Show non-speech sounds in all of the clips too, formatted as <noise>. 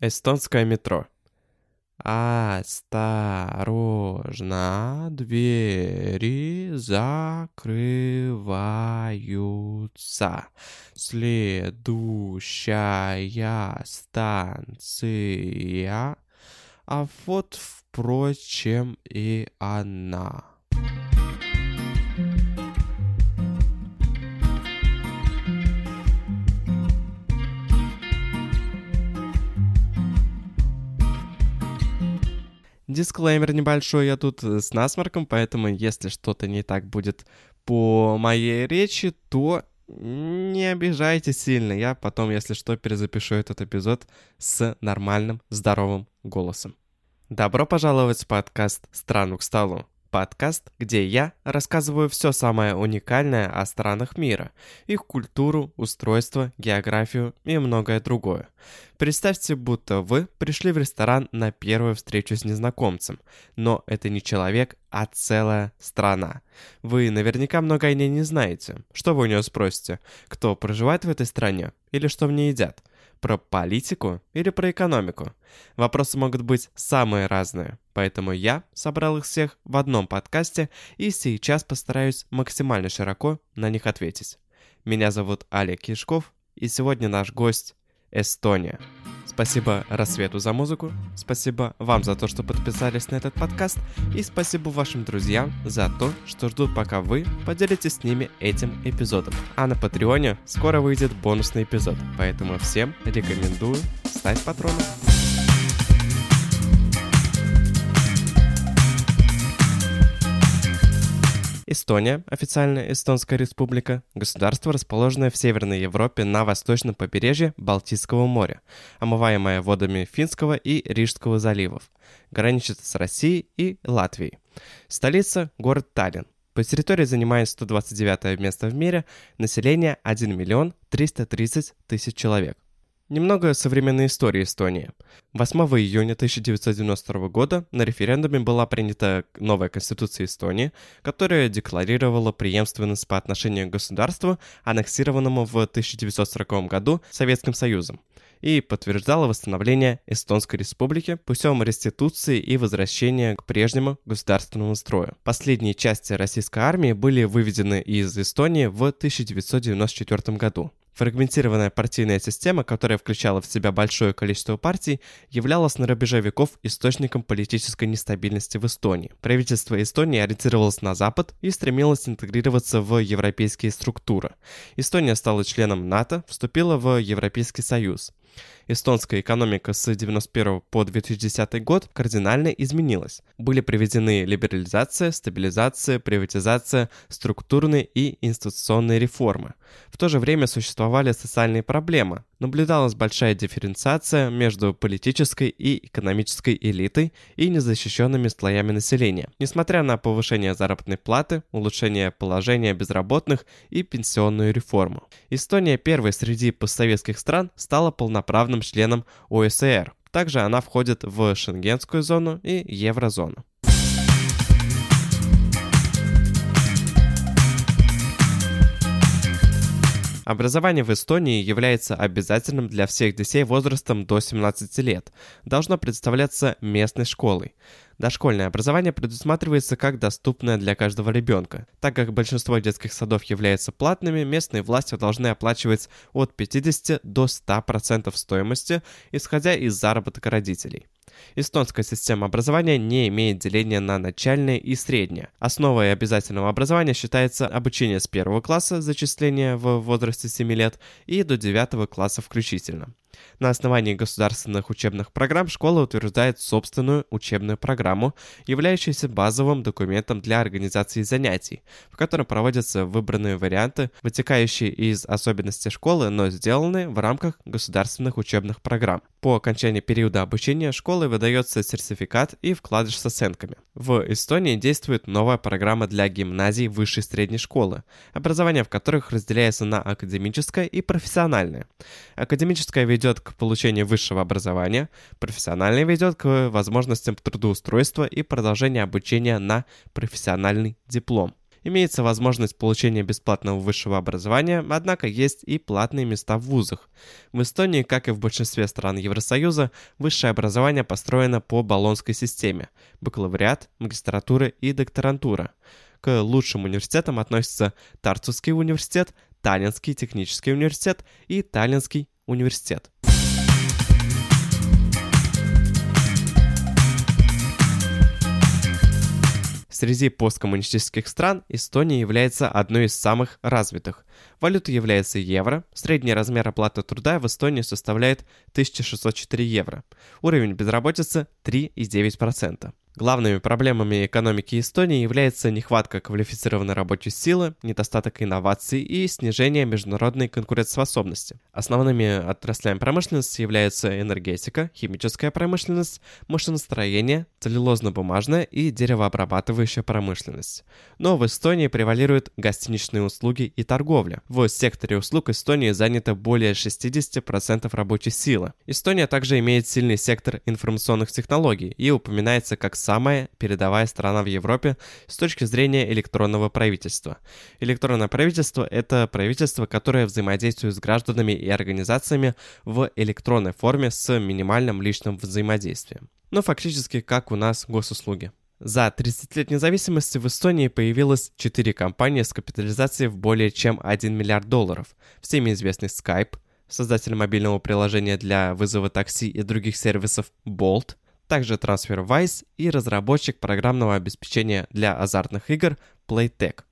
Эстонское метро. Осторожно, двери закрываются. Следующая станция, а вот, впрочем, и она. Дисклеймер небольшой, я тут э, с насморком, поэтому если что-то не так будет по моей речи, то не обижайте сильно. Я потом, если что, перезапишу этот эпизод с нормальным, здоровым голосом. Добро пожаловать в подкаст «Страну к столу». Подкаст, где я рассказываю все самое уникальное о странах мира, их культуру, устройство, географию и многое другое. Представьте, будто вы пришли в ресторан на первую встречу с незнакомцем, но это не человек, а целая страна. Вы наверняка много о ней не знаете. Что вы у нее спросите? Кто проживает в этой стране? Или что в ней едят? Про политику или про экономику? Вопросы могут быть самые разные, поэтому я собрал их всех в одном подкасте и сейчас постараюсь максимально широко на них ответить. Меня зовут Олег Кишков, и сегодня наш гость Эстония. Спасибо Рассвету за музыку, спасибо вам за то, что подписались на этот подкаст, и спасибо вашим друзьям за то, что ждут, пока вы поделитесь с ними этим эпизодом. А на Патреоне скоро выйдет бонусный эпизод, поэтому всем рекомендую стать патроном. Эстония, официальная Эстонская республика, государство, расположенное в Северной Европе на восточном побережье Балтийского моря, омываемое водами Финского и Рижского заливов. Граничит с Россией и Латвией. Столица – город Таллин. По территории занимает 129 место в мире, население 1 миллион 330 тысяч человек. Немного современной истории Эстонии. 8 июня 1992 года на референдуме была принята новая конституция Эстонии, которая декларировала преемственность по отношению к государству, аннексированному в 1940 году Советским Союзом, и подтверждала восстановление Эстонской республики путем реституции и возвращения к прежнему государственному строю. Последние части российской армии были выведены из Эстонии в 1994 году. Фрагментированная партийная система, которая включала в себя большое количество партий, являлась на рубеже веков источником политической нестабильности в Эстонии. Правительство Эстонии ориентировалось на Запад и стремилось интегрироваться в европейские структуры. Эстония стала членом НАТО, вступила в Европейский Союз. Эстонская экономика с 1991 по 2010 год кардинально изменилась. Были проведены либерализация, стабилизация, приватизация, структурные и институционные реформы. В то же время существовали социальные проблемы. Наблюдалась большая дифференциация между политической и экономической элитой и незащищенными слоями населения. Несмотря на повышение заработной платы, улучшение положения безработных и пенсионную реформу. Эстония первой среди постсоветских стран стала полноправным членом ОСР. Также она входит в Шенгенскую зону и Еврозону. Образование в Эстонии является обязательным для всех детей возрастом до 17 лет. Должно представляться местной школой. Дошкольное образование предусматривается как доступное для каждого ребенка. Так как большинство детских садов являются платными, местные власти должны оплачивать от 50 до 100% стоимости, исходя из заработка родителей. Эстонская система образования не имеет деления на начальное и среднее. Основой обязательного образования считается обучение с первого класса, зачисления в возрасте 7 лет, и до 9 класса включительно. На основании государственных учебных программ школа утверждает собственную учебную программу, являющуюся базовым документом для организации занятий, в котором проводятся выбранные варианты, вытекающие из особенностей школы, но сделанные в рамках государственных учебных программ. По окончании периода обучения школы выдается сертификат и вкладыш с оценками. В Эстонии действует новая программа для гимназий высшей средней школы, образование в которых разделяется на академическое и профессиональное. Академическое ведет к получению высшего образования, профессиональное ведет к возможностям трудоустройства и продолжения обучения на профессиональный диплом. Имеется возможность получения бесплатного высшего образования, однако есть и платные места в вузах. В Эстонии, как и в большинстве стран Евросоюза, высшее образование построено по баллонской системе – бакалавриат, магистратура и докторантура. К лучшим университетам относятся Тарцевский университет, Таллинский технический университет и Таллинский университет. Среди посткоммунистических стран Эстония является одной из самых развитых. Валютой является евро. Средний размер оплаты труда в Эстонии составляет 1604 евро. Уровень безработицы 3,9%. Главными проблемами экономики Эстонии является нехватка квалифицированной рабочей силы, недостаток инноваций и снижение международной конкурентоспособности. Основными отраслями промышленности являются энергетика, химическая промышленность, машиностроение, целлюлозно-бумажная и деревообрабатывающая промышленность. Но в Эстонии превалируют гостиничные услуги и торговля. В секторе услуг Эстонии занято более 60% рабочей силы. Эстония также имеет сильный сектор информационных технологий и упоминается как самая передовая страна в Европе с точки зрения электронного правительства. Электронное правительство – это правительство, которое взаимодействует с гражданами и организациями в электронной форме с минимальным личным взаимодействием. Но фактически как у нас госуслуги. За 30 лет независимости в Эстонии появилось 4 компании с капитализацией в более чем 1 миллиард долларов. Всеми известный Skype, создатель мобильного приложения для вызова такси и других сервисов Bolt – также TransferWise и разработчик программного обеспечения для азартных игр Playtech.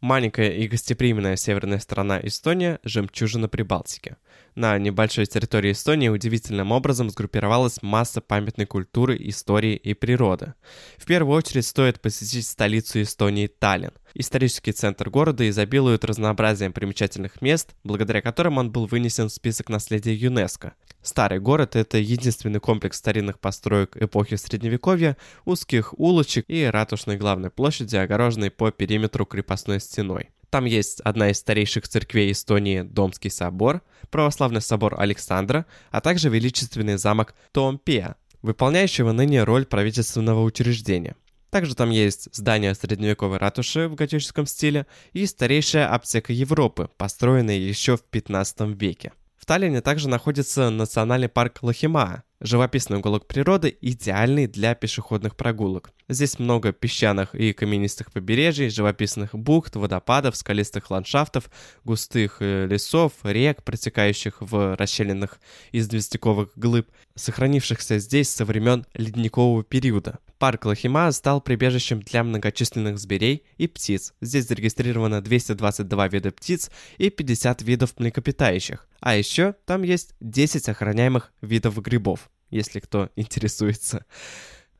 Маленькая и гостеприимная северная страна Эстония – жемчужина Прибалтики. На небольшой территории Эстонии удивительным образом сгруппировалась масса памятной культуры, истории и природы. В первую очередь стоит посетить столицу Эстонии Таллин. Исторический центр города изобилует разнообразием примечательных мест, благодаря которым он был вынесен в список наследия ЮНЕСКО. Старый город – это единственный комплекс старинных построек эпохи Средневековья, узких улочек и ратушной главной площади, огороженной по периметру крепостной стеной. Там есть одна из старейших церквей Эстонии – Домский собор, православный собор Александра, а также величественный замок Томпеа, выполняющего ныне роль правительственного учреждения. Также там есть здание средневековой ратуши в готическом стиле и старейшая аптека Европы, построенная еще в 15 веке. В Таллине также находится национальный парк Лохима, живописный уголок природы, идеальный для пешеходных прогулок. Здесь много песчаных и каменистых побережий, живописных бухт, водопадов, скалистых ландшафтов, густых э, лесов, рек, протекающих в расщелинах из известняковых глыб, сохранившихся здесь со времен ледникового периода. Парк Лохима стал прибежищем для многочисленных зверей и птиц. Здесь зарегистрировано 222 вида птиц и 50 видов млекопитающих. А еще там есть 10 охраняемых видов грибов, если кто <laughs> интересуется.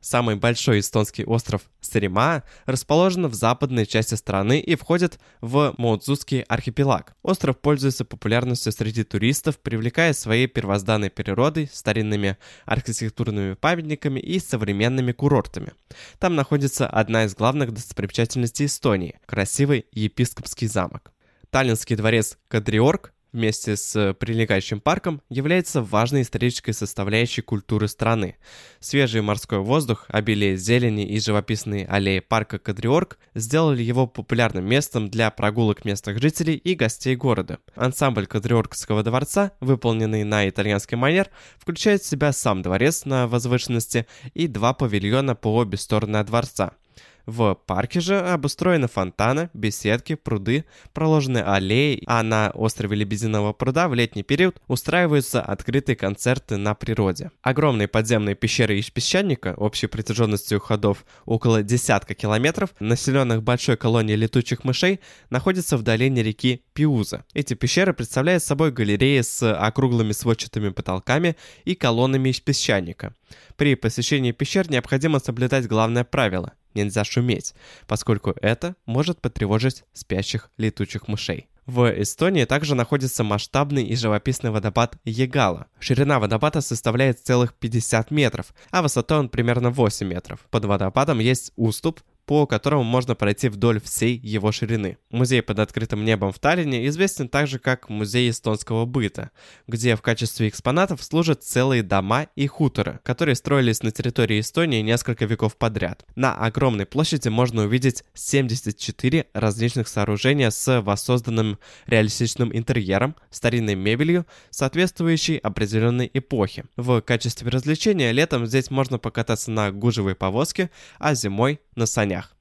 Самый большой эстонский остров Сарима расположен в западной части страны и входит в Моудзузский архипелаг. Остров пользуется популярностью среди туристов, привлекая своей первозданной природой, старинными архитектурными памятниками и современными курортами. Там находится одна из главных достопримечательностей Эстонии – красивый епископский замок. Таллинский дворец Кадриорг вместе с прилегающим парком является важной исторической составляющей культуры страны. Свежий морской воздух, обилие зелени и живописные аллеи парка Кадриорг сделали его популярным местом для прогулок местных жителей и гостей города. Ансамбль Кадриоргского дворца, выполненный на итальянский манер, включает в себя сам дворец на возвышенности и два павильона по обе стороны от дворца – в парке же обустроены фонтаны, беседки, пруды, проложены аллеи, а на острове Лебединого пруда в летний период устраиваются открытые концерты на природе. Огромные подземные пещеры из песчаника, общей протяженностью ходов около десятка километров, населенных большой колонией летучих мышей, находятся в долине реки Пиуза. Эти пещеры представляют собой галереи с округлыми сводчатыми потолками и колоннами из песчаника. При посещении пещер необходимо соблюдать главное правило – нельзя шуметь, поскольку это может потревожить спящих летучих мышей. В Эстонии также находится масштабный и живописный водопад Егала. Ширина водопада составляет целых 50 метров, а высотой он примерно 8 метров. Под водопадом есть уступ, по которому можно пройти вдоль всей его ширины. Музей под открытым небом в Таллине известен также как Музей эстонского быта, где в качестве экспонатов служат целые дома и хуторы, которые строились на территории Эстонии несколько веков подряд. На огромной площади можно увидеть 74 различных сооружения с воссозданным реалистичным интерьером, старинной мебелью, соответствующей определенной эпохе. В качестве развлечения летом здесь можно покататься на гужевой повозке, а зимой на санях.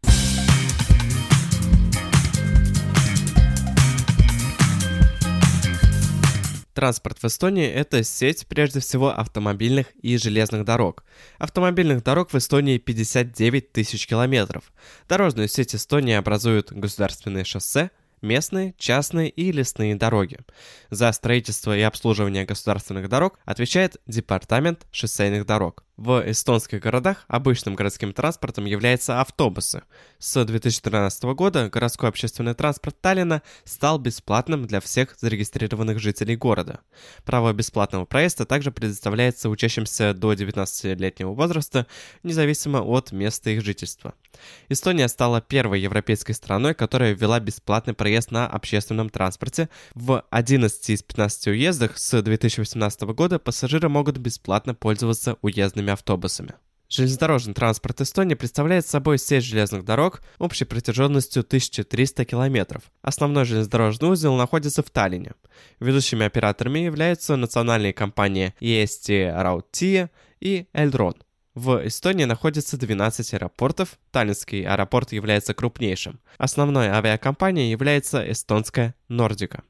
Транспорт в Эстонии – это сеть, прежде всего, автомобильных и железных дорог. Автомобильных дорог в Эстонии 59 тысяч километров. Дорожную сеть Эстонии образуют государственные шоссе – местные, частные и лесные дороги. За строительство и обслуживание государственных дорог отвечает Департамент шоссейных дорог. В эстонских городах обычным городским транспортом являются автобусы. С 2013 года городской общественный транспорт Таллина стал бесплатным для всех зарегистрированных жителей города. Право бесплатного проезда также предоставляется учащимся до 19-летнего возраста, независимо от места их жительства. Эстония стала первой европейской страной, которая ввела бесплатный проезд на общественном транспорте. В 11 из 15 уездах с 2018 года пассажиры могут бесплатно пользоваться уездными железнодорожными автобусами. Железнодорожный транспорт Эстонии представляет собой сеть железных дорог общей протяженностью 1300 километров. Основной железнодорожный узел находится в Таллине. Ведущими операторами являются национальные компании EST Rautie и Elron. В Эстонии находится 12 аэропортов, Таллинский аэропорт является крупнейшим. Основной авиакомпанией является эстонская Нордика.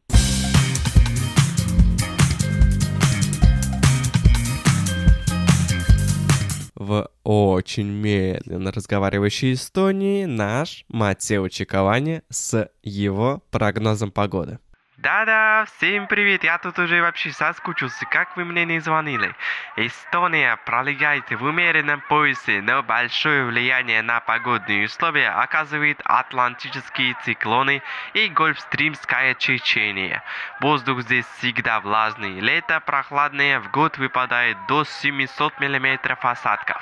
В очень медленно разговаривающей Эстонии наш Матео Чиковани с его прогнозом погоды. Да-да, всем привет, я тут уже вообще соскучился, как вы мне не звонили. Эстония пролегает в умеренном поясе, но большое влияние на погодные условия оказывает атлантические циклоны и гольфстримское течение. Воздух здесь всегда влажный, лето прохладное, в год выпадает до 700 мм осадков.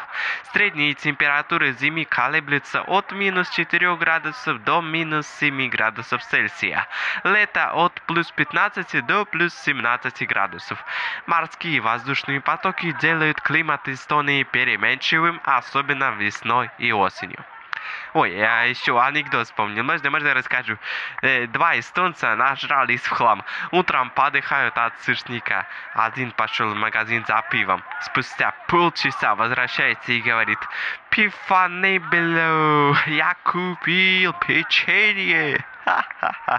Средние температуры зимы колеблются от минус 4 градусов до минус 7 градусов Цельсия. Лето от плюс 15 до плюс 17 градусов. Морские воздушные потоки делают климат Эстонии переменчивым, особенно весной и осенью. Ой, я еще анекдот вспомнил. Можно, можно расскажу. Э, два эстонца нажрались в хлам. Утром подыхают от сырника. Один пошел в магазин за пивом. Спустя полчаса возвращается и говорит, пива не было, я купил печенье. Ха-ха-ха.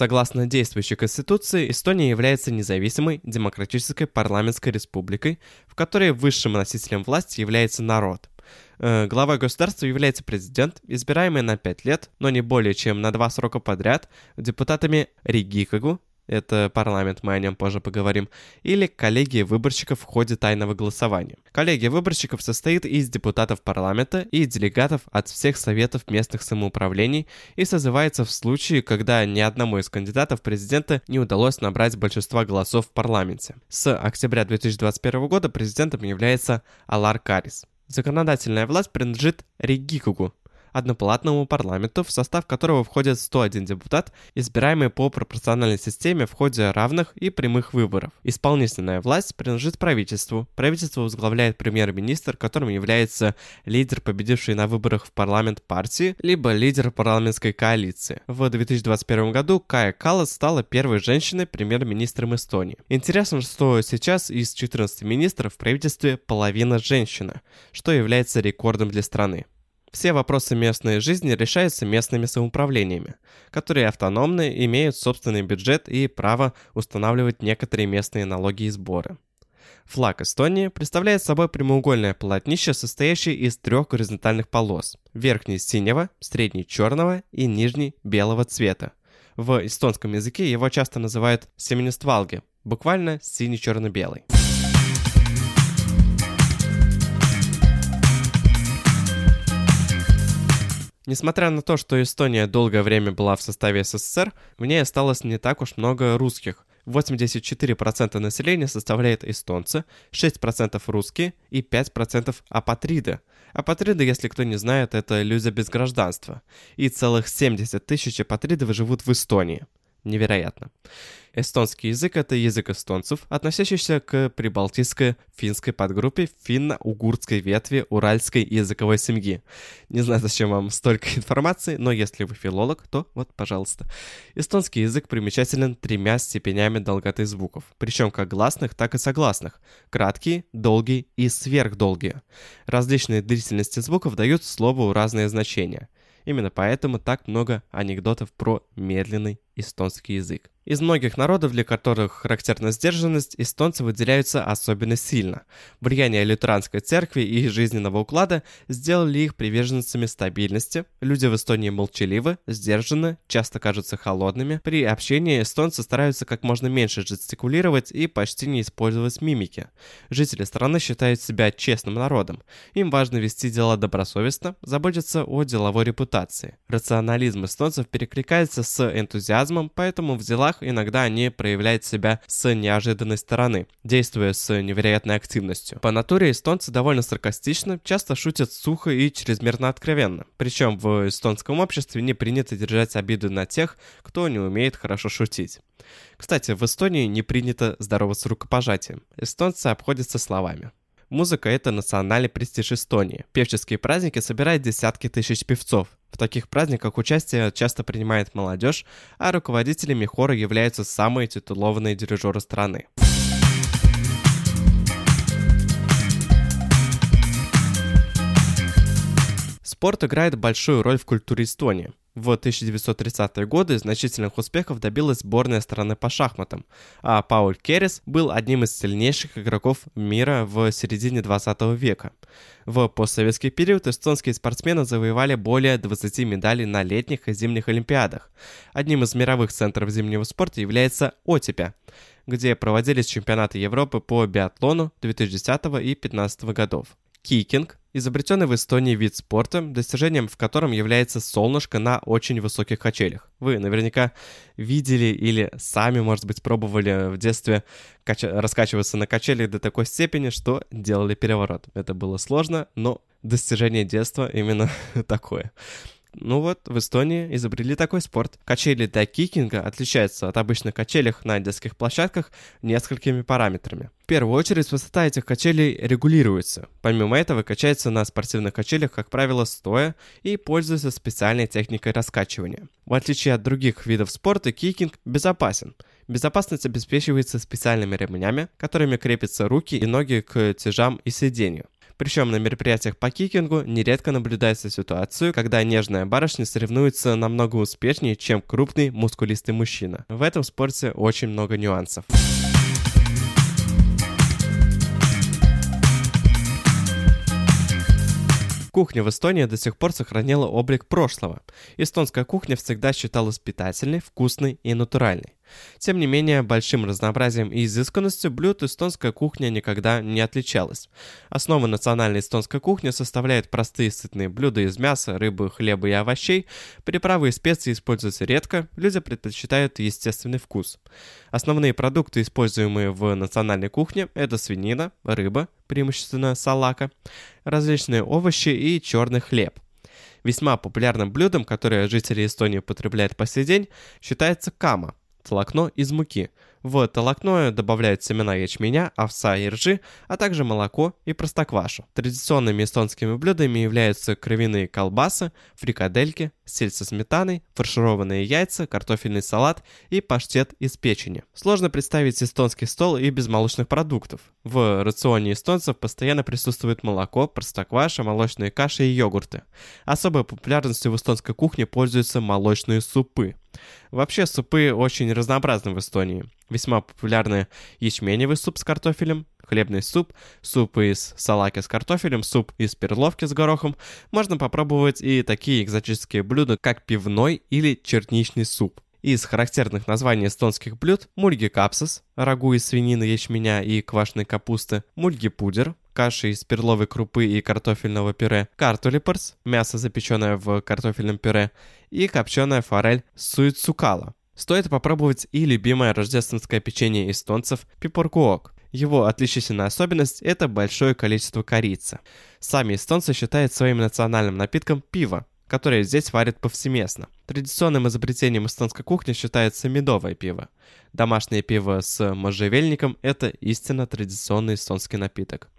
Согласно действующей Конституции, Эстония является независимой демократической парламентской республикой, в которой высшим носителем власти является народ. Э, главой государства является президент, избираемый на 5 лет, но не более чем на два срока подряд, депутатами Ригикагу, это парламент, мы о нем позже поговорим, или коллегия выборщиков в ходе тайного голосования. Коллегия выборщиков состоит из депутатов парламента и делегатов от всех советов местных самоуправлений и созывается в случае, когда ни одному из кандидатов президента не удалось набрать большинства голосов в парламенте. С октября 2021 года президентом является Алар Карис. Законодательная власть принадлежит Ригикугу, однопалатному парламенту, в состав которого входит 101 депутат, избираемый по пропорциональной системе в ходе равных и прямых выборов. Исполнительная власть принадлежит правительству. Правительство возглавляет премьер-министр, которым является лидер, победивший на выборах в парламент партии, либо лидер парламентской коалиции. В 2021 году Кая Калас стала первой женщиной премьер-министром Эстонии. Интересно, что сейчас из 14 министров в правительстве половина женщина, что является рекордом для страны. Все вопросы местной жизни решаются местными самоуправлениями, которые автономны, имеют собственный бюджет и право устанавливать некоторые местные налоги и сборы. Флаг Эстонии представляет собой прямоугольное полотнище, состоящее из трех горизонтальных полос. Верхний синего, средний черного и нижний белого цвета. В эстонском языке его часто называют семенествалги, буквально синий-черно-белый. Несмотря на то, что Эстония долгое время была в составе СССР, в ней осталось не так уж много русских. 84% населения составляет эстонцы, 6% русские и 5% апатриды. Апатриды, если кто не знает, это люди без гражданства. И целых 70 тысяч апатридов живут в Эстонии. Невероятно. Эстонский язык – это язык эстонцев, относящийся к прибалтийской финской подгруппе финно-угурской ветви уральской языковой семьи. Не знаю, зачем вам столько <laughs> информации, но если вы филолог, то вот, пожалуйста. Эстонский язык примечателен тремя степенями долготы звуков, причем как гласных, так и согласных. Краткие, долгие и сверхдолгие. Различные длительности звуков дают слову разные значения. Именно поэтому так много анекдотов про медленный эстонский язык. Из многих народов, для которых характерна сдержанность, эстонцы выделяются особенно сильно. Влияние лютеранской церкви и жизненного уклада сделали их приверженцами стабильности. Люди в Эстонии молчаливы, сдержаны, часто кажутся холодными. При общении эстонцы стараются как можно меньше жестикулировать и почти не использовать мимики. Жители страны считают себя честным народом. Им важно вести дела добросовестно, заботиться о деловой репутации. Рационализм эстонцев перекликается с энтузиазмом, поэтому в делах иногда они проявляют себя с неожиданной стороны, действуя с невероятной активностью. По натуре эстонцы довольно саркастичны, часто шутят сухо и чрезмерно откровенно. Причем в эстонском обществе не принято держать обиды на тех, кто не умеет хорошо шутить. Кстати, в Эстонии не принято здороваться рукопожатием. Эстонцы обходятся словами. Музыка – это национальный престиж Эстонии. Певческие праздники собирают десятки тысяч певцов. В таких праздниках участие часто принимает молодежь, а руководителями хора являются самые титулованные дирижеры страны. Спорт играет большую роль в культуре Эстонии. В 1930-е годы значительных успехов добилась сборная страны по шахматам, а Пауль Керрис был одним из сильнейших игроков мира в середине 20 века. В постсоветский период эстонские спортсмены завоевали более 20 медалей на летних и зимних олимпиадах. Одним из мировых центров зимнего спорта является Отепя, где проводились чемпионаты Европы по биатлону 2010 и 2015 годов. Кикинг – изобретенный в Эстонии вид спорта, достижением в котором является солнышко на очень высоких качелях. Вы наверняка видели или сами, может быть, пробовали в детстве кача- раскачиваться на качелях до такой степени, что делали переворот. Это было сложно, но достижение детства именно <laughs> такое. Ну вот, в Эстонии изобрели такой спорт. Качели для кикинга отличаются от обычных качелях на детских площадках несколькими параметрами. В первую очередь, высота этих качелей регулируется. Помимо этого, качается на спортивных качелях, как правило, стоя и пользуется специальной техникой раскачивания. В отличие от других видов спорта, кикинг безопасен. Безопасность обеспечивается специальными ремнями, которыми крепятся руки и ноги к тяжам и сиденью. Причем на мероприятиях по кикингу нередко наблюдается ситуацию, когда нежная барышня соревнуется намного успешнее, чем крупный мускулистый мужчина. В этом спорте очень много нюансов. Кухня в Эстонии до сих пор сохранила облик прошлого. Эстонская кухня всегда считалась питательной, вкусной и натуральной. Тем не менее, большим разнообразием и изысканностью блюд эстонская кухня никогда не отличалась. Основа национальной эстонской кухни составляет простые сытные блюда из мяса, рыбы, хлеба и овощей. Приправы и специи используются редко, люди предпочитают естественный вкус. Основные продукты, используемые в национальной кухне, это свинина, рыба, преимущественно салака, различные овощи и черный хлеб. Весьма популярным блюдом, которое жители Эстонии употребляют по сей день, считается кама – Толокно из муки. В толокно добавляют семена ячменя, овса и ржи, а также молоко и простоквашу. Традиционными эстонскими блюдами являются кровяные колбасы, фрикадельки, сельдь со сметаной, фаршированные яйца, картофельный салат и паштет из печени. Сложно представить эстонский стол и без молочных продуктов. В рационе эстонцев постоянно присутствует молоко, простокваша, молочные каши и йогурты. Особой популярностью в эстонской кухне пользуются молочные супы. Вообще супы очень разнообразны в Эстонии. Весьма популярны ячменевый суп с картофелем, хлебный суп, суп из салаки с картофелем, суп из перловки с горохом. Можно попробовать и такие экзотические блюда, как пивной или черничный суп. Из характерных названий эстонских блюд мульги капсас, рагу из свинины, ячменя и квашеной капусты, мульги пудер, каши из перловой крупы и картофельного пюре, картулипарс, мясо, запеченное в картофельном пюре, и копченая форель суицукала, Стоит попробовать и любимое рождественское печенье эстонцев пипоркуок. Его отличительная особенность – это большое количество корицы. Сами эстонцы считают своим национальным напитком пиво, которое здесь варят повсеместно. Традиционным изобретением эстонской кухни считается медовое пиво. Домашнее пиво с можжевельником – это истинно традиционный эстонский напиток.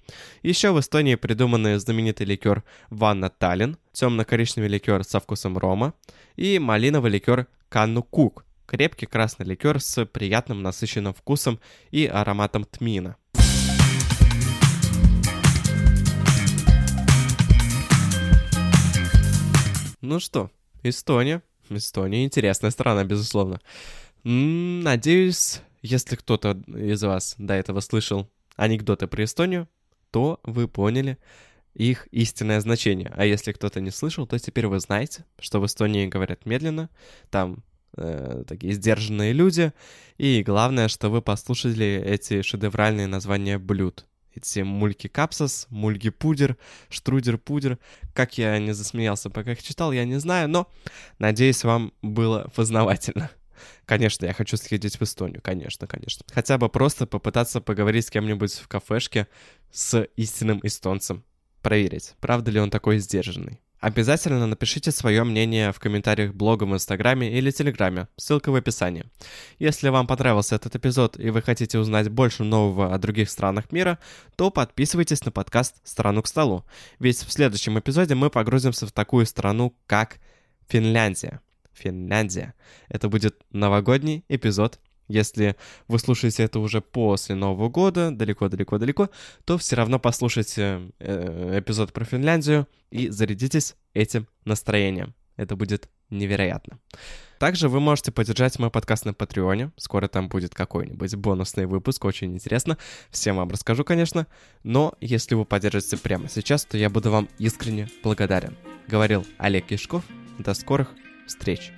Еще в Эстонии придуманы знаменитый ликер Ванна Таллин, темно-коричневый ликер со вкусом рома и малиновый ликер Канну Кук – крепкий красный ликер с приятным насыщенным вкусом и ароматом тмина. Ну что, Эстония. Эстония интересная страна, безусловно. Надеюсь, если кто-то из вас до этого слышал анекдоты про Эстонию, то вы поняли их истинное значение. А если кто-то не слышал, то теперь вы знаете, что в Эстонии говорят медленно, там э, такие сдержанные люди. И главное, что вы послушали эти шедевральные названия блюд. Эти мульки капсас, мульги пудер, штрудер пудер. Как я не засмеялся, пока их читал, я не знаю, но надеюсь, вам было познавательно. <laughs> Конечно, я хочу съездить в Эстонию, конечно, конечно. Хотя бы просто попытаться поговорить с кем-нибудь в кафешке с истинным эстонцем. Проверить, правда ли он такой сдержанный. Обязательно напишите свое мнение в комментариях блога в Инстаграме или Телеграме, ссылка в описании. Если вам понравился этот эпизод и вы хотите узнать больше нового о других странах мира, то подписывайтесь на подкаст «Страну к столу», ведь в следующем эпизоде мы погрузимся в такую страну, как Финляндия. Финляндия. Это будет новогодний эпизод если вы слушаете это уже после Нового года, далеко-далеко-далеко, то все равно послушайте э, эпизод про Финляндию и зарядитесь этим настроением. Это будет невероятно. Также вы можете поддержать мой подкаст на Патреоне. Скоро там будет какой-нибудь бонусный выпуск, очень интересно. Всем вам расскажу, конечно. Но если вы поддержите прямо сейчас, то я буду вам искренне благодарен. Говорил Олег Кишков. До скорых встреч.